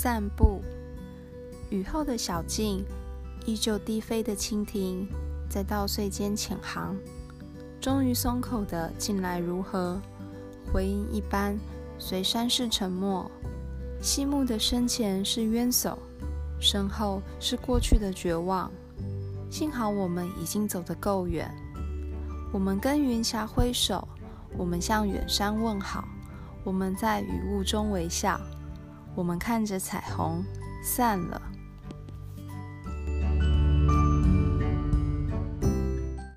散步。雨后的小径，依旧低飞的蜻蜓在稻穗间潜航，终于松口的近来如何？回音一般，随山势沉默。西木的身前是冤首，身后是过去的绝望。幸好我们已经走得够远。我们跟云霞挥手，我们向远山问好，我们在雨雾中微笑，我们看着彩虹散了。